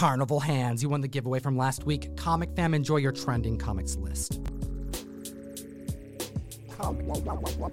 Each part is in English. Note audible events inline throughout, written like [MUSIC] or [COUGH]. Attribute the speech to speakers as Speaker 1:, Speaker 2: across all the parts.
Speaker 1: Carnival Hands. You won the giveaway from last week. Comic fam, enjoy your trending comics list.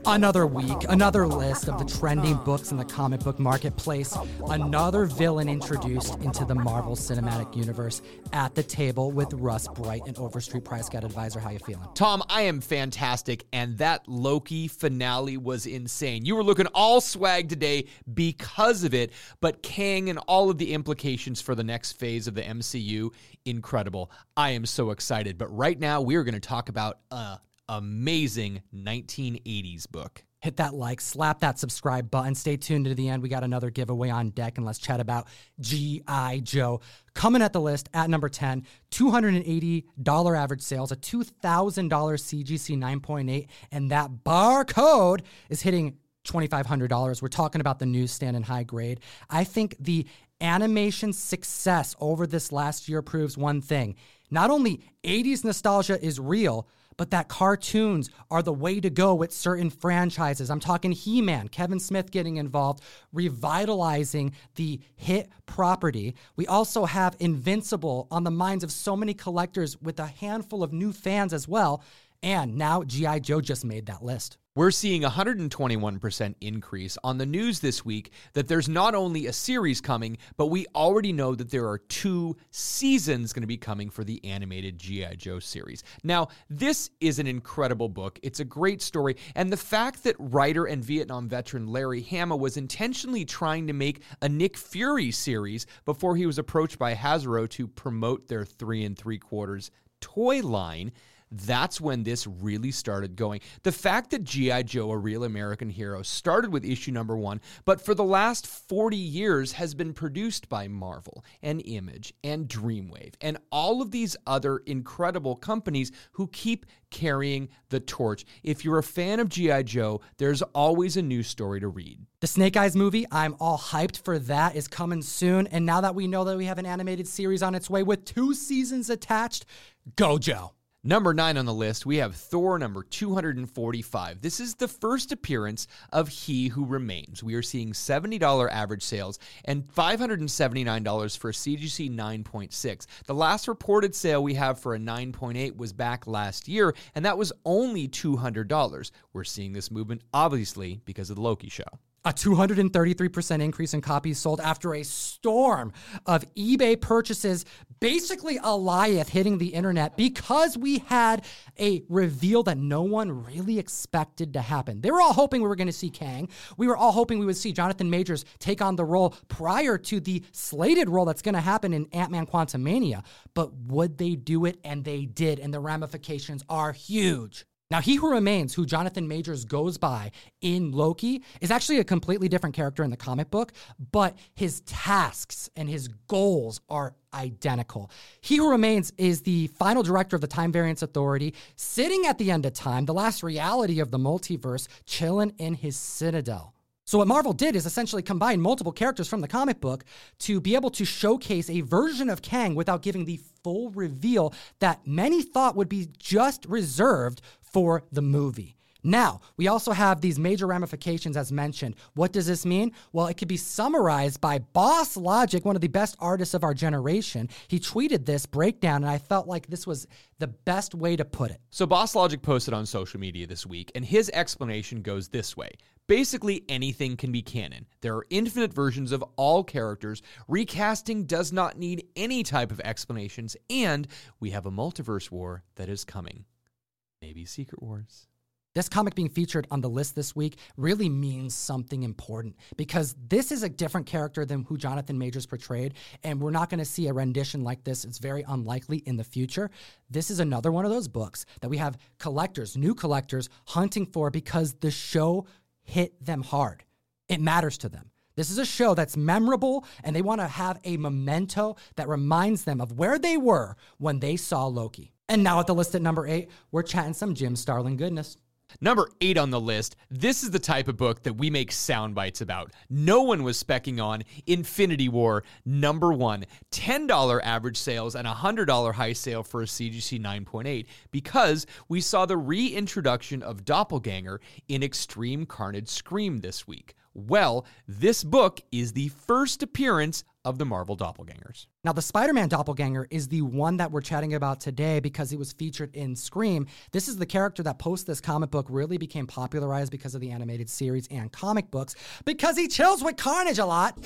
Speaker 1: Another week, another list of the trending books in the comic book marketplace. Another villain introduced into the Marvel Cinematic Universe at the table with Russ Bright and Overstreet Price Guide Advisor. How you feeling?
Speaker 2: Tom, I am fantastic, and that Loki finale was insane. You were looking all swag today because of it, but Kang and all of the implications for the next phase of the MCU, incredible. I am so excited. But right now, we are going to talk about uh amazing 1980s book.
Speaker 1: Hit that like, slap that subscribe button. Stay tuned to the end. We got another giveaway on deck, and let's chat about G.I. Joe. Coming at the list at number 10, $280 average sales, a $2,000 CGC 9.8, and that barcode is hitting $2,500. We're talking about the newsstand in high grade. I think the animation success over this last year proves one thing. Not only 80s nostalgia is real, but that cartoons are the way to go with certain franchises. I'm talking He Man, Kevin Smith getting involved, revitalizing the hit property. We also have Invincible on the minds of so many collectors with a handful of new fans as well. And now G.I. Joe just made that list.
Speaker 2: We're seeing a 121% increase on the news this week that there's not only a series coming, but we already know that there are two seasons going to be coming for the animated G.I. Joe series. Now, this is an incredible book. It's a great story. And the fact that writer and Vietnam veteran Larry Hama was intentionally trying to make a Nick Fury series before he was approached by Hasbro to promote their three and three quarters toy line that's when this really started going. The fact that G.I. Joe, a real American hero, started with issue number one, but for the last 40 years has been produced by Marvel and Image and Dreamwave and all of these other incredible companies who keep carrying the torch. If you're a fan of G.I. Joe, there's always a new story to read.
Speaker 1: The Snake Eyes movie, I'm all hyped for that, is coming soon. And now that we know that we have an animated series on its way with two seasons attached, go Joe.
Speaker 2: Number nine on the list, we have Thor number 245. This is the first appearance of He Who Remains. We are seeing $70 average sales and $579 for a CGC 9.6. The last reported sale we have for a 9.8 was back last year, and that was only $200. We're seeing this movement, obviously, because of the Loki show
Speaker 1: a 233% increase in copies sold after a storm of eBay purchases, basically Goliath hitting the internet because we had a reveal that no one really expected to happen. They were all hoping we were going to see Kang. We were all hoping we would see Jonathan Majors take on the role prior to the slated role that's going to happen in Ant-Man Quantumania. But would they do it? And they did, and the ramifications are huge. Now, He Who Remains, who Jonathan Majors goes by in Loki, is actually a completely different character in the comic book, but his tasks and his goals are identical. He Who Remains is the final director of the Time Variance Authority, sitting at the end of time, the last reality of the multiverse, chilling in his citadel. So, what Marvel did is essentially combine multiple characters from the comic book to be able to showcase a version of Kang without giving the full reveal that many thought would be just reserved for the movie. Now, we also have these major ramifications as mentioned. What does this mean? Well, it could be summarized by Boss Logic, one of the best artists of our generation. He tweeted this breakdown, and I felt like this was the best way to put it.
Speaker 2: So, Boss Logic posted on social media this week, and his explanation goes this way Basically, anything can be canon. There are infinite versions of all characters. Recasting does not need any type of explanations, and we have a multiverse war that is coming. Maybe Secret Wars.
Speaker 1: This comic being featured on the list this week really means something important because this is a different character than who Jonathan Majors portrayed, and we're not going to see a rendition like this. It's very unlikely in the future. This is another one of those books that we have collectors, new collectors, hunting for because the show hit them hard. It matters to them. This is a show that's memorable, and they want to have a memento that reminds them of where they were when they saw Loki. And now at the list at number eight, we're chatting some Jim Starlin goodness.
Speaker 2: Number eight on the list, this is the type of book that we make sound bites about. No one was specking on Infinity War number one, $10 average sales and a $100 high sale for a CGC 9.8 because we saw the reintroduction of Doppelganger in Extreme Carnage Scream this week. Well, this book is the first appearance of the Marvel doppelgangers.
Speaker 1: Now, the Spider Man doppelganger is the one that we're chatting about today because he was featured in Scream. This is the character that post this comic book really became popularized because of the animated series and comic books because he chills with Carnage a lot.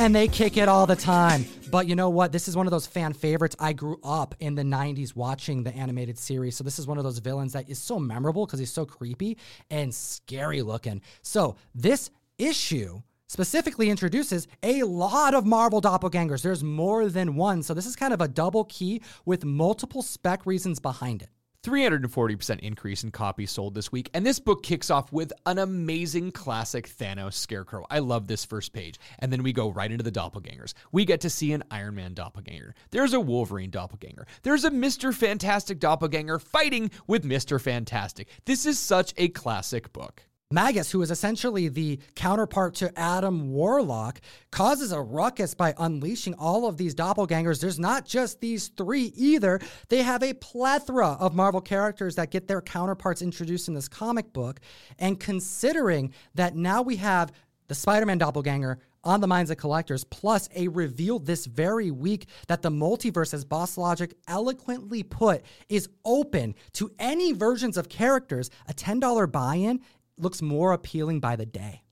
Speaker 1: And they kick it all the time. But you know what? This is one of those fan favorites. I grew up in the 90s watching the animated series. So this is one of those villains that is so memorable because he's so creepy and scary looking. So this issue specifically introduces a lot of Marvel doppelgangers. There's more than one. So this is kind of a double key with multiple spec reasons behind it.
Speaker 2: 340% increase in copies sold this week. And this book kicks off with an amazing classic Thanos scarecrow. I love this first page. And then we go right into the doppelgangers. We get to see an Iron Man doppelganger. There's a Wolverine doppelganger. There's a Mr. Fantastic doppelganger fighting with Mr. Fantastic. This is such a classic book.
Speaker 1: Magus, who is essentially the counterpart to Adam Warlock, causes a ruckus by unleashing all of these doppelgangers. There's not just these three either. They have a plethora of Marvel characters that get their counterparts introduced in this comic book. And considering that now we have the Spider Man doppelganger on the minds of collectors, plus a reveal this very week that the multiverse, as Boss Logic eloquently put, is open to any versions of characters. A $10 buy in looks more appealing by the day.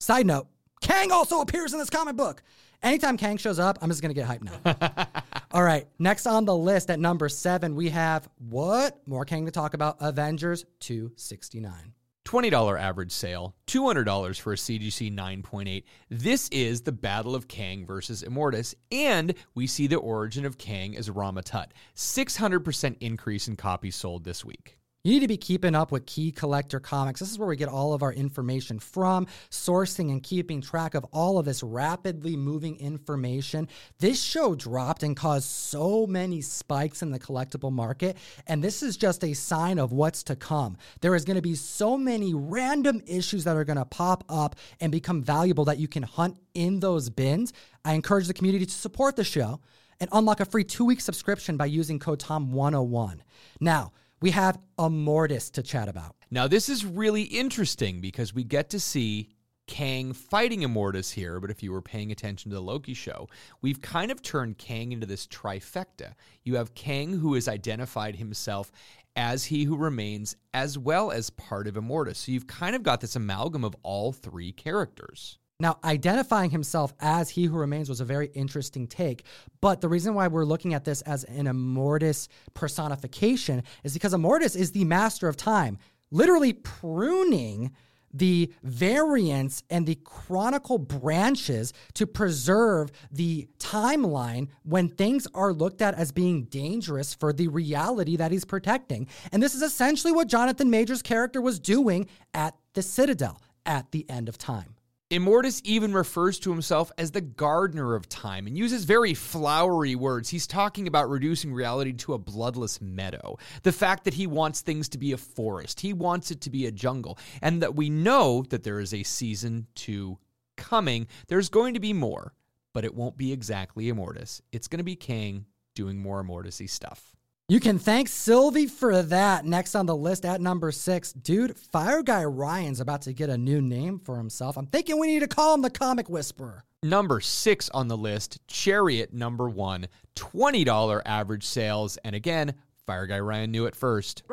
Speaker 1: Side note, Kang also appears in this comic book. Anytime Kang shows up, I'm just going to get hyped now. [LAUGHS] All right, next on the list at number seven, we have what? More Kang to talk about Avengers 269.
Speaker 2: $20 average sale, $200 for a CGC 9.8. This is the Battle of Kang versus Immortus, and we see the origin of Kang as Rama Tut. 600% increase in copies sold this week.
Speaker 1: You need to be keeping up with key collector comics. This is where we get all of our information from, sourcing and keeping track of all of this rapidly moving information. This show dropped and caused so many spikes in the collectible market, and this is just a sign of what's to come. There is going to be so many random issues that are going to pop up and become valuable that you can hunt in those bins. I encourage the community to support the show and unlock a free two week subscription by using code TOM101. Now, we have Immortus to chat about.
Speaker 2: Now, this is really interesting because we get to see Kang fighting Immortus here, but if you were paying attention to the Loki show, we've kind of turned Kang into this trifecta. You have Kang, who has identified himself as he who remains, as well as part of Immortus. So you've kind of got this amalgam of all three characters.
Speaker 1: Now, identifying himself as he who remains was a very interesting take. But the reason why we're looking at this as an Immortus personification is because Immortus is the master of time, literally pruning the variants and the chronicle branches to preserve the timeline when things are looked at as being dangerous for the reality that he's protecting. And this is essentially what Jonathan Majors' character was doing at the Citadel at the end of time.
Speaker 2: Immortus even refers to himself as the gardener of time and uses very flowery words. He's talking about reducing reality to a bloodless meadow. The fact that he wants things to be a forest, he wants it to be a jungle, and that we know that there is a season two coming. There's going to be more, but it won't be exactly Immortus. It's going to be Kang doing more Immortusy stuff.
Speaker 1: You can thank Sylvie for that. Next on the list at number six, dude, Fire Guy Ryan's about to get a new name for himself. I'm thinking we need to call him the Comic Whisperer.
Speaker 2: Number six on the list, Chariot number one, $20 average sales. And again, Fire Guy Ryan knew it first.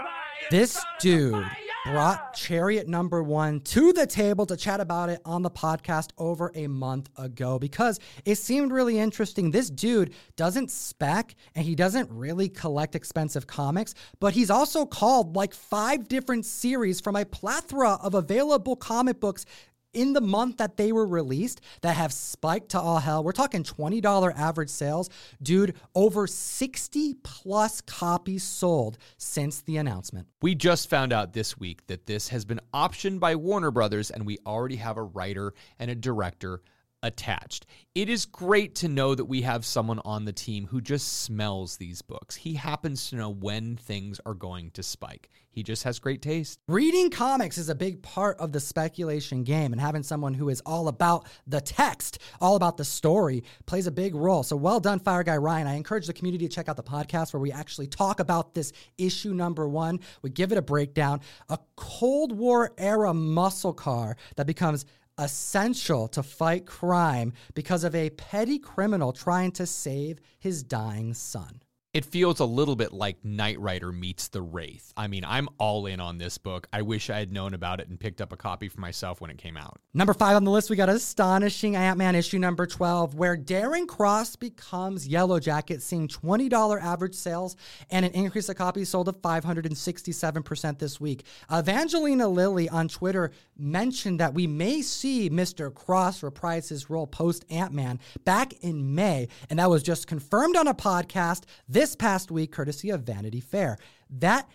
Speaker 1: This dude brought Chariot number one to the table to chat about it on the podcast over a month ago because it seemed really interesting. This dude doesn't spec and he doesn't really collect expensive comics, but he's also called like five different series from a plethora of available comic books in the month that they were released that have spiked to all hell. We're talking $20 average sales. Dude, over 60 plus copies sold since the announcement.
Speaker 2: We just found out this week that this has been optioned by Warner Brothers, and we already have a writer and a director attached. It is great to know that we have someone on the team who just smells these books. He happens to know when things are going to spike. He just has great taste.
Speaker 1: Reading comics is a big part of the speculation game, and having someone who is all about the text, all about the story, plays a big role. So well done, Fire Guy Ryan. I encourage the community to check out the podcast where we actually talk about this issue number one. We give it a breakdown. A Cold War era muscle car that becomes essential to fight crime because of a petty criminal trying to save his dying son
Speaker 2: it feels a little bit like Knight Rider meets the Wraith. I mean, I'm all in on this book. I wish I had known about it and picked up a copy for myself when it came out.
Speaker 1: Number five on the list, we got Astonishing Ant Man issue number 12, where Darren Cross becomes Yellow Jacket, seeing $20 average sales and an increase of copies sold of 567% this week. Evangelina Lilly on Twitter mentioned that we may see Mr. Cross reprise his role post Ant Man back in May, and that was just confirmed on a podcast. This this past week, courtesy of Vanity Fair. That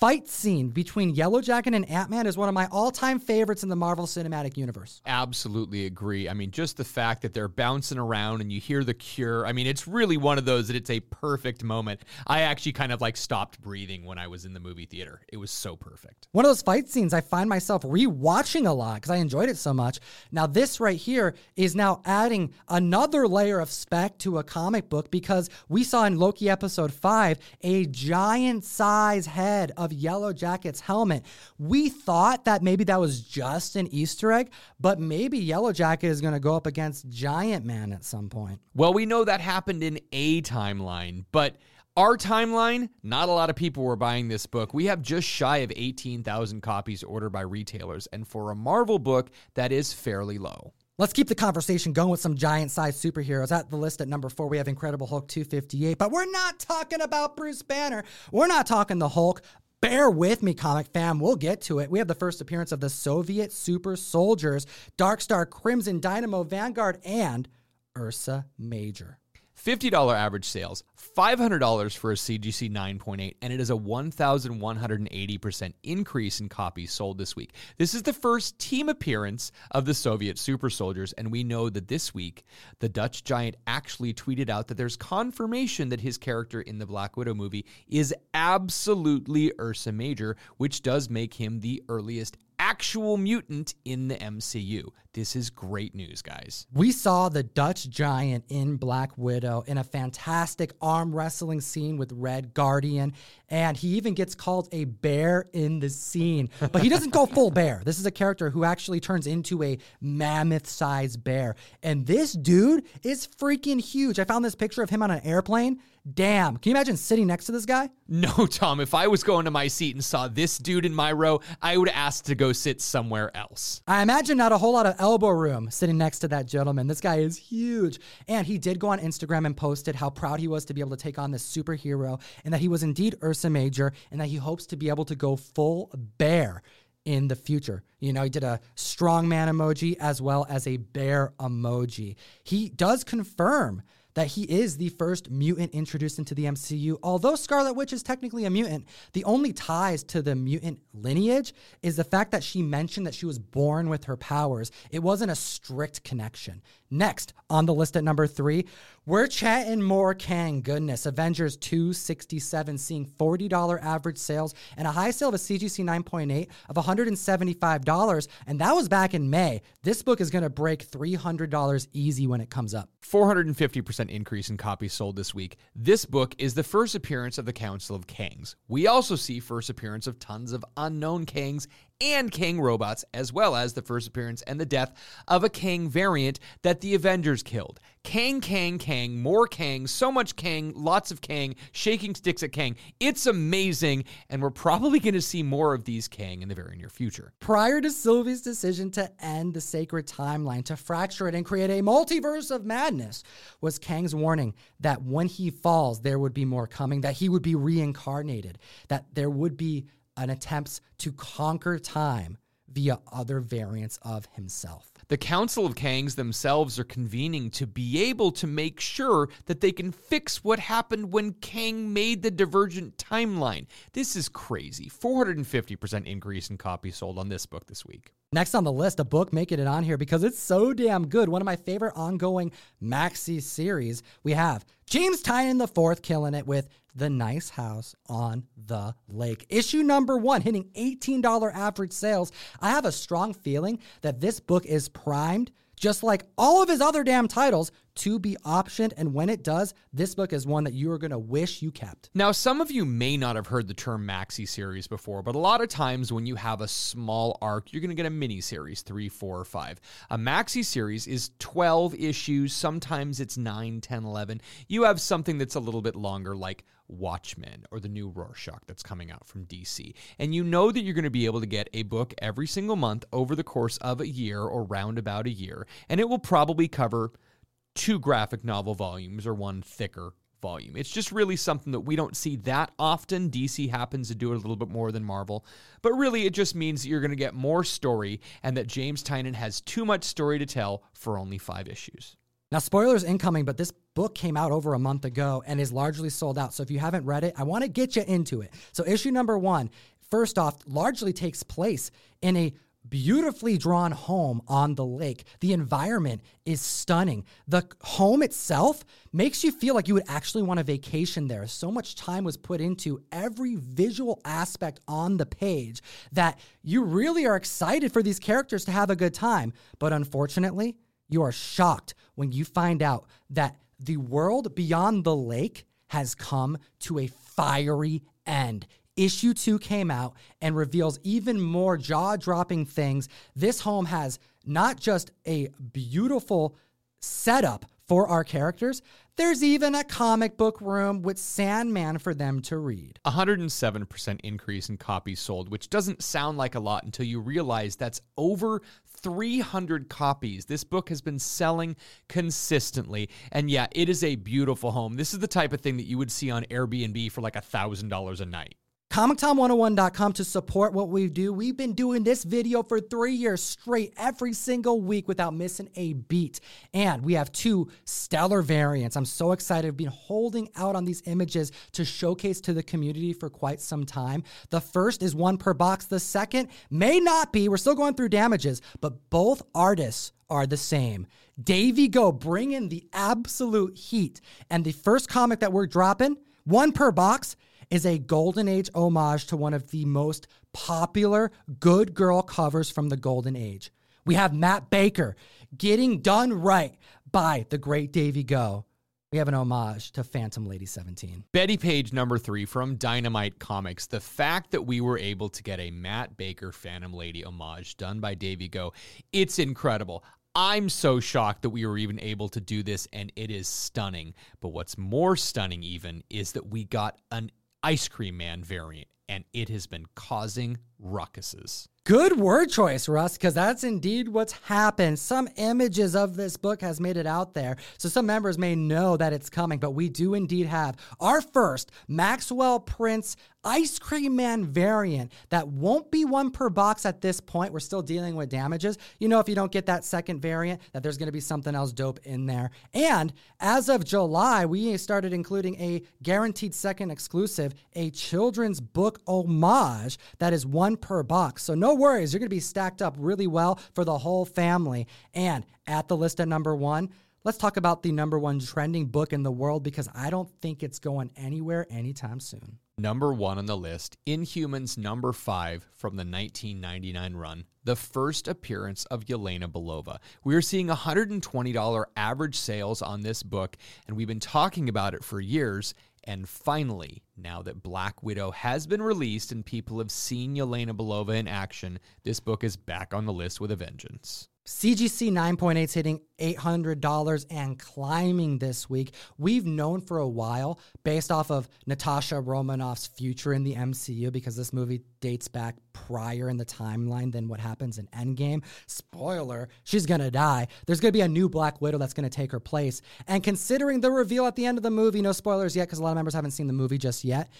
Speaker 1: fight scene between Yellow Jacket and Ant Man is one of my all time favorites in the Marvel Cinematic Universe.
Speaker 2: Absolutely agree. I mean, just the fact that they're bouncing around and you hear the cure. I mean, it's really one of those that it's a perfect moment. I actually kind of like stopped breathing when I was in the movie theater. It was so perfect.
Speaker 1: One of those fight scenes I find myself rewatching a lot because I enjoyed it so much. Now, this right here is now adding another layer of spec to a comic book because we saw in Loki episode 5 a giant size head of of Yellow Jacket's helmet. We thought that maybe that was just an Easter egg, but maybe Yellow Jacket is going to go up against Giant Man at some point.
Speaker 2: Well, we know that happened in a timeline, but our timeline, not a lot of people were buying this book. We have just shy of 18,000 copies ordered by retailers, and for a Marvel book, that is fairly low.
Speaker 1: Let's keep the conversation going with some giant sized superheroes. At the list at number four, we have Incredible Hulk 258, but we're not talking about Bruce Banner. We're not talking the Hulk. Bear with me, comic fam. We'll get to it. We have the first appearance of the Soviet super soldiers, Dark Star, Crimson, Dynamo, Vanguard, and Ursa Major.
Speaker 2: $50 average sales, $500 for a CGC 9.8, and it is a 1,180% increase in copies sold this week. This is the first team appearance of the Soviet super soldiers, and we know that this week, the Dutch giant actually tweeted out that there's confirmation that his character in the Black Widow movie is absolutely Ursa Major, which does make him the earliest actual mutant in the MCU. This is great news, guys.
Speaker 1: We saw the Dutch giant in Black Widow in a fantastic arm wrestling scene with Red Guardian, and he even gets called a bear in the scene. But he doesn't go full bear. This is a character who actually turns into a mammoth sized bear. And this dude is freaking huge. I found this picture of him on an airplane. Damn. Can you imagine sitting next to this guy?
Speaker 2: No, Tom. If I was going to my seat and saw this dude in my row, I would ask to go sit somewhere else.
Speaker 1: I imagine not a whole lot of elbow room sitting next to that gentleman. This guy is huge. And he did go on Instagram and posted how proud he was to be able to take on this superhero and that he was indeed Ursa Major and that he hopes to be able to go full bear in the future. You know, he did a strongman emoji as well as a bear emoji. He does confirm that he is the first mutant introduced into the MCU. Although Scarlet Witch is technically a mutant, the only ties to the mutant lineage is the fact that she mentioned that she was born with her powers. It wasn't a strict connection. Next on the list at number three, we're chatting more Kang goodness. Avengers 267 seeing $40 average sales and a high sale of a CGC 9.8 of $175. And that was back in May. This book is going to break $300 easy when it comes up.
Speaker 2: 450% increase in copies sold this week. This book is the first appearance of the Council of Kangs. We also see first appearance of tons of unknown Kangs and Kang robots, as well as the first appearance and the death of a Kang variant that the Avengers killed. Kang, Kang, Kang, more Kang, so much Kang, lots of Kang, shaking sticks at Kang. It's amazing, and we're probably going to see more of these Kang in the very near future.
Speaker 1: Prior to Sylvie's decision to end the sacred timeline, to fracture it and create a multiverse of madness, was Kang's warning that when he falls, there would be more coming, that he would be reincarnated, that there would be an attempt to conquer time via other variants of himself.
Speaker 2: The Council of Kangs themselves are convening to be able to make sure that they can fix what happened when Kang made the divergent timeline. This is crazy. 450% increase in copies sold on this book this week.
Speaker 1: Next on the list, a book making it on here because it's so damn good. One of my favorite ongoing maxi series. We have James Tynion IV killing it with The Nice House on the Lake. Issue number one, hitting $18 average sales. I have a strong feeling that this book is primed just like all of his other damn titles, to be optioned. And when it does, this book is one that you are going to wish you kept.
Speaker 2: Now, some of you may not have heard the term maxi series before, but a lot of times when you have a small arc, you're going to get a mini series, three, four, or five. A maxi series is 12 issues. Sometimes it's 9, 10, 11. You have something that's a little bit longer, like Watchmen or the new Rorschach that's coming out from DC. And you know that you're going to be able to get a book every single month over the course of a year or round about a year. And it will probably cover two graphic novel volumes or one thicker volume. It's just really something that we don't see that often. DC happens to do it a little bit more than Marvel, but really it just means that you're going to get more story and that James Tynion has too much story to tell for only five issues.
Speaker 1: Now, spoilers incoming, but this book came out over a month ago and is largely sold out. So if you haven't read it, I want to get you into it. So, issue number one, first off, largely takes place in a beautifully drawn home on the lake. The environment is stunning. The home itself makes you feel like you would actually want a vacation there. So much time was put into every visual aspect on the page that you really are excited for these characters to have a good time. But unfortunately, you are shocked when you find out that the world beyond the lake has come to a fiery end. Issue 2 came out and reveals even more jaw dropping things. This home has not just a beautiful setup for our characters, there's even a comic book room with Sandman for them to read.
Speaker 2: 107% increase in copies sold, which doesn't sound like a lot until you realize that's over 300 copies. This book has been selling consistently. And yeah, it is a beautiful home. This is the type of thing that you would see on Airbnb for like a $1,000 a night.
Speaker 1: ComicTom101.com to support what we do. We've been doing this video for three years straight, every single week without missing a beat. And we have two stellar variants. I'm so excited. I've been holding out on these images to showcase to the community for quite some time. The first is one per box. The second may not be. We're still going through damages, but both artists are the same. Davi Go bringing the absolute heat. And the first comic that we're dropping, one per box, is a Golden Age homage to one of the most popular good girl covers from the Golden Age. We have Matt Baker getting done right by the great Davi Go. We have an homage to Phantom Lady 17.
Speaker 2: Bettie Page number three from Dynamite Comics. The fact that we were able to get a Matt Baker Phantom Lady homage done by Davi Go, it's incredible. I'm so shocked that we were even able to do this, and it is stunning. But what's more stunning, even, is that we got an Ice Cream Man variant, and it has been causing ruckuses.
Speaker 1: Good word choice, Russ, because that's indeed what's happened. Some images of this book has made it out there, so some members may know that it's coming, but we do indeed have our first Maxwell Prince Ice Cream Man variant that won't be one per box at this point. We're still dealing with damages. You know, if you don't get that second variant, that there's going to be something else dope in there. And as of July, we started including a guaranteed second exclusive, a children's book homage that is one per box. So no worries, you're going to be stacked up really well for the whole family. And at the list at number one, let's talk about the number one trending book in the world because I don't think it's going anywhere anytime soon.
Speaker 2: Number one on the list, Inhumans number five from the 1999 run, the first appearance of Yelena Belova. We are seeing $120 average sales on this book, and we've been talking about it for years. And finally, now that Black Widow has been released and people have seen Yelena Belova in action, this book is back on the list with a vengeance.
Speaker 1: CGC 9.8 is hitting $800 and climbing this week. We've known for a while, based off of Natasha Romanoff's future in the MCU, because this movie dates back prior in the timeline than what happens in Endgame. Spoiler, she's to die. There's to be a new Black Widow that's to take her place. And considering the reveal at the end of the movie, no spoilers yet, because a lot of members haven't seen the movie just yet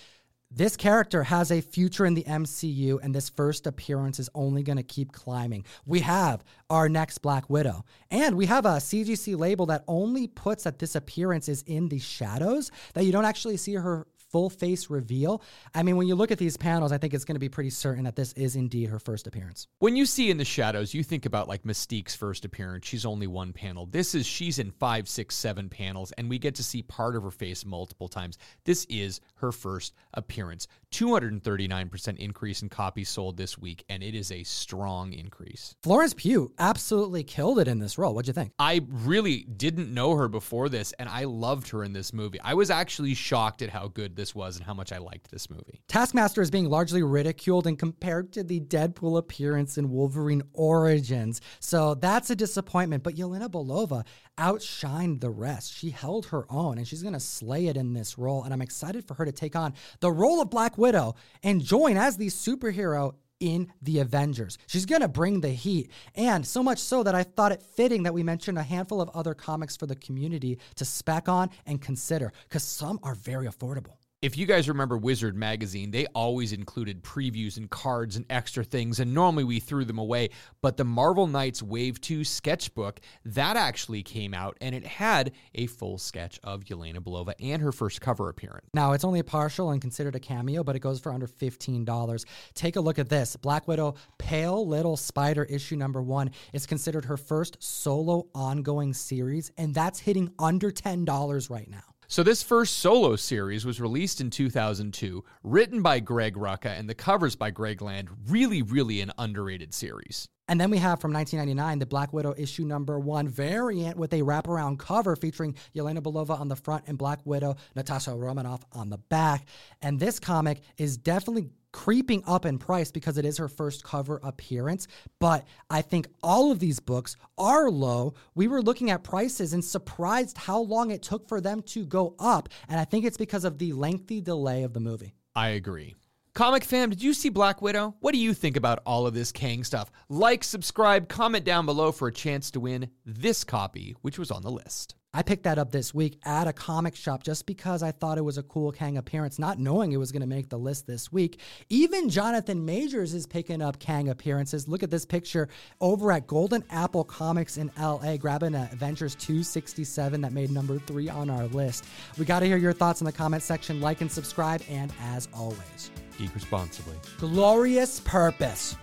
Speaker 1: this character has a future in the MCU, and this first appearance is only going to keep climbing. We have our next Black Widow, and we have a CGC label that only puts that this appearance is in the shadows, that you don't actually see her full face reveal. I mean, when you look at these panels, I think it's going to be pretty certain that this is indeed her first appearance.
Speaker 2: When you see in the shadows, you think about like Mystique's first appearance. She's only one panel. This is she's in five, six, seven panels, and we get to see part of her face multiple times. This is her first appearance. 239% increase in copies sold this week, and it is a strong increase.
Speaker 1: Florence Pugh absolutely killed it in this role. What'd you think?
Speaker 2: I really didn't know her before this, and I loved her in this movie. I was actually shocked at how good this was and how much I liked this movie.
Speaker 1: Taskmaster is being largely ridiculed and compared to the Deadpool appearance in Wolverine Origins. So that's a disappointment. But Yelena Belova outshined the rest. She held her own and she's going to slay it in this role. And I'm excited for her to take on the role of Black Widow and join as the superhero in the Avengers. She's going to bring the heat. And so much so that I thought it fitting that we mentioned a handful of other comics for the community to spec on and consider because some are very affordable.
Speaker 2: If you guys remember Wizard Magazine, they always included previews and cards and extra things, and normally we threw them away. But the Marvel Knights Wave 2 sketchbook, that actually came out, and it had a full sketch of Yelena Belova and her first cover appearance.
Speaker 1: Now, it's only a partial and considered a cameo, but it goes for under $15. Take a look at this Black Widow Pale Little Spider issue number one is considered her first solo ongoing series, and that's hitting under $10 right now.
Speaker 2: So, this first solo series was released in 2002, written by Greg Rucka, and the covers by Greg Land. Really, really an underrated series.
Speaker 1: And then we have from 1999 the Black Widow issue number one variant with a wraparound cover featuring Yelena Belova on the front and Black Widow Natasha Romanoff on the back. And this comic is definitely creeping up in price because it is her first cover appearance. But I think all of these books are low. We were looking at prices and surprised how long it took for them to go up. And I think it's because of the lengthy delay of the movie.
Speaker 2: I agree. Comic fam, did you see Black Widow? What do you think about all of this Kang stuff? Like, subscribe, comment down below for a chance to win this copy, which was on the list.
Speaker 1: I picked that up this week at a comic shop just because I thought it was a cool Kang appearance, not knowing it was going to make the list this week. Even Jonathan Majors is picking up Kang appearances. Look at this picture over at Golden Apple Comics in LA, grabbing an Avengers 267 that made number three on our list. We got to hear your thoughts in the comment section. Like and subscribe. And as always,
Speaker 2: Eat responsibly.
Speaker 1: Glorious purpose.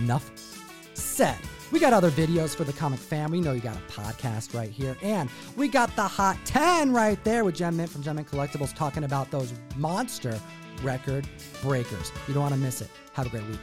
Speaker 1: Enough said. We got other videos for the comic fam. We know you got a podcast right here. And we got the Hot 10 right there with Gem Mint from Gem Mint Collectibles talking about those monster record breakers. You don't want to miss it. Have a great week.